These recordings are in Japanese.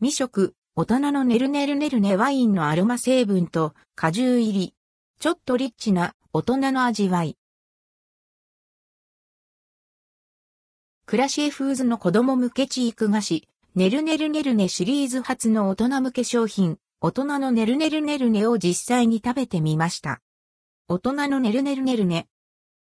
未食、大人のネルネルネルネワインのアロマ成分と果汁入り。ちょっとリッチな大人の味わい。クラシエフーズの子供向けチーク菓子、ネルネルネルネシリーズ初の大人向け商品、大人のネルネルネルネを実際に食べてみました。大人のネルネルネルネ。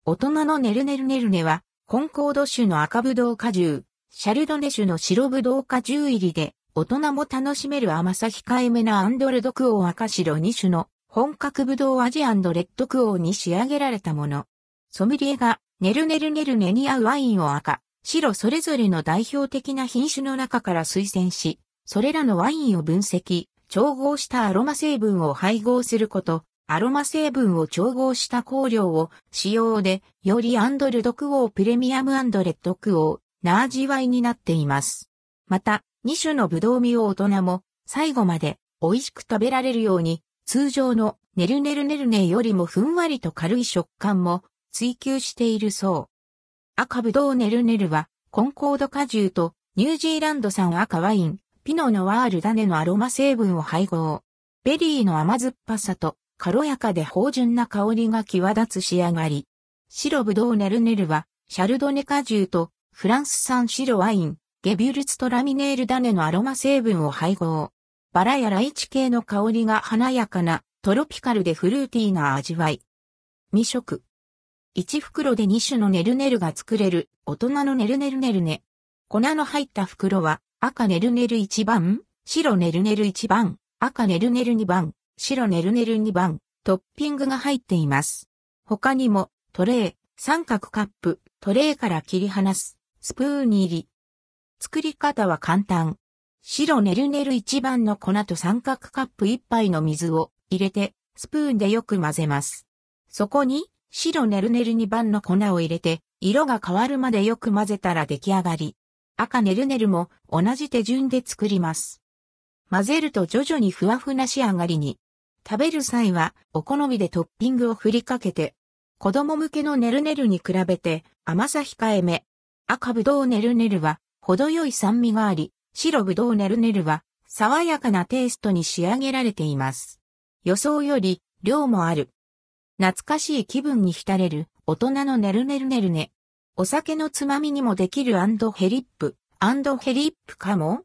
大人のネルネルネルネは、コンコード種の赤ぶどう果汁、シャルドネ種の白ぶどう果汁入りで、大人も楽しめる甘さ控えめなアンドレドクオー赤白2種の本格ぶどう味レッドクオーに仕上げられたもの。ソムリエがネルネルネルネに合うワインを赤、白それぞれの代表的な品種の中から推薦し、それらのワインを分析、調合したアロマ成分を配合すること、アロマ成分を調合した香料を使用で、よりアンドルドクオープレミアムアンドレッドクオーな味わいになっています。また、2種のブドウ味を大人も最後まで美味しく食べられるように、通常のネルネルネルネよりもふんわりと軽い食感も追求しているそう。赤ぶどうネルネルは、コンコード果汁とニュージーランド産赤ワイン、ピノ・ノワール種のアロマ成分を配合。ベリーの甘酸っぱさと軽やかで芳醇な香りが際立つ仕上がり。白ぶどうネルネルは、シャルドネ果汁とフランス産白ワイン、ゲビュルツとラミネールダネのアロマ成分を配合。バラやライチ系の香りが華やかなトロピカルでフルーティーな味わい。未食。1袋で2種のネルネルが作れる大人のネルネルネルネ。粉の入った袋は赤ネルネル1番、白ネルネル1番、赤ネルネル2番、白ネルネル2番、トッピングが入っています。他にもトレー、三角カップ、トレーから切り離す、スプーン入り。作り方は簡単。白ネルネル1番の粉と三角カップ1杯の水を入れて、スプーンでよく混ぜます。そこに白ネルネル2番の粉を入れて、色が変わるまでよく混ぜたら出来上がり。赤ネルネルも同じ手順で作ります。混ぜると徐々にふわふな仕上がりに。食べる際はお好みでトッピングを振りかけて、子供向けのネルネルに比べて甘さ控えめ。赤ぶどうネルネルは程よい酸味があり、白ぶどうネルネルは爽やかなテイストに仕上げられています。予想より量もある。懐かしい気分に浸れる大人のネルネルネルネ。お酒のつまみにもできるアンドヘリップ、アンドヘリップかも？